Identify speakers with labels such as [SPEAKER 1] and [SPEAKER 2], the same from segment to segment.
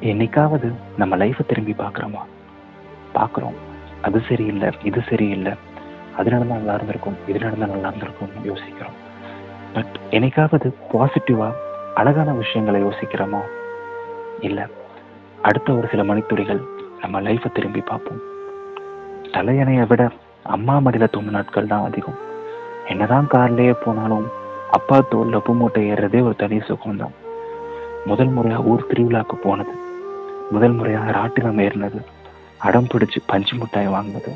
[SPEAKER 1] என்னைக்காவது நம்ம லைஃப்பை திரும்பி பார்க்குறோமா? பார்க்குறோம். அது சரியில்லை இது சரியில்லை. அது நடந்தால் நல்லா இருந்திருக்கும் இது நடந்தால் நல்லா இருந்திருக்கும்னு யோசிக்கிறோம். பட் என்னைக்காவது பாசிட்டிவாக அழகான விஷயங்களை யோசிக்கிறோமா? இல்லை. அடுத்த ஒரு சில மணித்துறைகள் நம்ம லைஃப்பை திரும்பி பார்ப்போம். தலையணையை விட அம்மா மடியில் தூங்கின நாட்கள் தான் அதிகம். என்னதான் கார்லயே போனாலும் அப்பா தோல்ல பூமூட்டை மூட்டை ஏறுறதே ஒரு தனி சுகம்தான். முதல் முறையா ஊர் திருவிழாக்கு போனது. முதல் முறையாக ராட்டினம் ஏறினது அடம் பிடிச்சு பஞ்சு மிட்டாய் வாங்கினது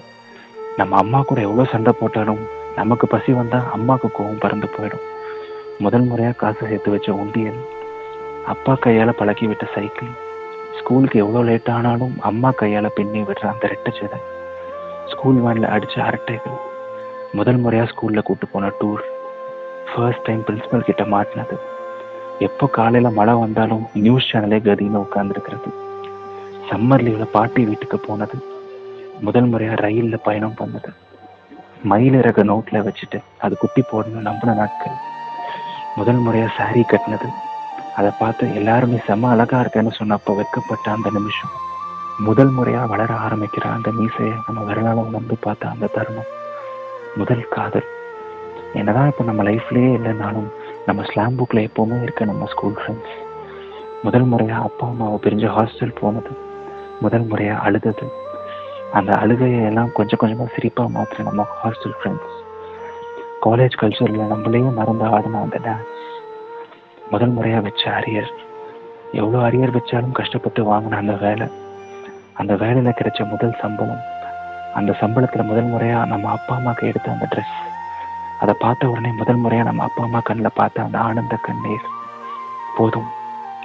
[SPEAKER 1] நம்ம அம்மா கூட எவ்வளோ சண்டை போட்டாலும் நமக்கு பசி வந்தால் அம்மாவுக்கு கோவம் பறந்து போயிடும். முதல் முறையாக காசு சேர்த்து வச்ச உண்டியல். அப்பா கையால் பழக்கி விட்ட சைக்கிள். ஸ்கூலுக்கு எவ்வளோ லேட் ஆனாலும் அம்மா கையால் பின்னி விடுற அந்த ரெட்டை ஜடை ஸ்கூல் வேனில் அடித்த அரட்டைகள். முதல் முறையாக ஸ்கூலில் கூட்டு போன டூர் ஃபர்ஸ்ட் டைம் பிரின்சிபல் கிட்ட மாட்டினது. எப்போ காலையில் மழை வந்தாலும் நியூஸ் சேனலே கதின்னு உட்காந்துருக்கிறது சம்மர் லீவ்ல பாட்டி வீட்டுக்கு போனது. முதல் முறையா ரயில்ல பயணம் பண்ணது. மயிலிறக நோட்ல வச்சுட்டு அது குட்டி போடணும் நம்பின நாட்கள். முதல் முறையா சாரி கட்டினது. அதை பார்த்து எல்லாருமே செம்ம அழகா இருக்கேன்னு சொன்னப்போ வெட்கப்பட்ட அந்த நிமிஷம். முதல் முறையா வளர ஆரம்பிக்கிற அந்த மீசையை நம்ம விரலால உணர்ந்து பார்த்த அந்த தருணம். முதல் காதல். என்னதான் இப்போ நம்ம லைஃப்லயே இல்லைனாலும் நம்ம ஸ்லாம் புக்ல எப்பவுமே இருக்க நம்ம ஸ்கூல் ஃப்ரெண்ட்ஸ் முதல் முறையா அப்பா அம்மாவை பிரிஞ்சு ஹாஸ்டல் போனது. முதல் முறையாக அழுதது. அந்த அழுகையை எல்லாம் கொஞ்சம் கொஞ்சமாக சிரிப்பாக மாத்திர நம்ம ஹாஸ்டல் ஃப்ரெண்ட்ஸ் காலேஜ் கல்ச்சரில் நம்மளையும் மறந்து ஆடின அந்த டான்ஸ் முதல் முறையாக வச்ச அரியர் எவ்வளோ அரியர் வச்சாலும் கஷ்டப்பட்டு வாங்கின அந்த வேலை. அந்த வேலையில் கிடைச்ச முதல் சம்பளம் அந்த சம்பளத்தில் முதல் முறையாக நம்ம அப்பா அம்மாவுக்கு எடுத்த அந்த ட்ரெஸ் அதை பார்த்த உடனே முதல் முறையாக நம்ம அப்பா அம்மா கண்ணில் பார்த்த அந்த ஆனந்த கண்ணீர். போதும்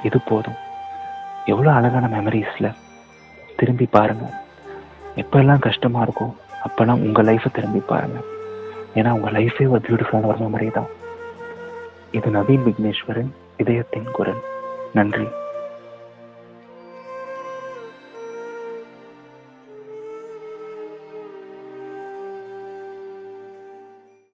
[SPEAKER 1] இது போதும். எவ்வளோ அழகான மெமரிஸில் திரும்பி பாருங்க. எப்பெல்லாம் கஷ்டமா இருக்கும் அப்பெல்லாம் உங்க லைஃப்பை திரும்பி பாருங்க. ஏன்னா உங்க லைஃபே ஒரு பியூட்டிஃபுல்லான ஒரு மெமரி தான் இது நவீன் விக்னேஸ்வரன் இதயத்தின் குரல். நன்றி.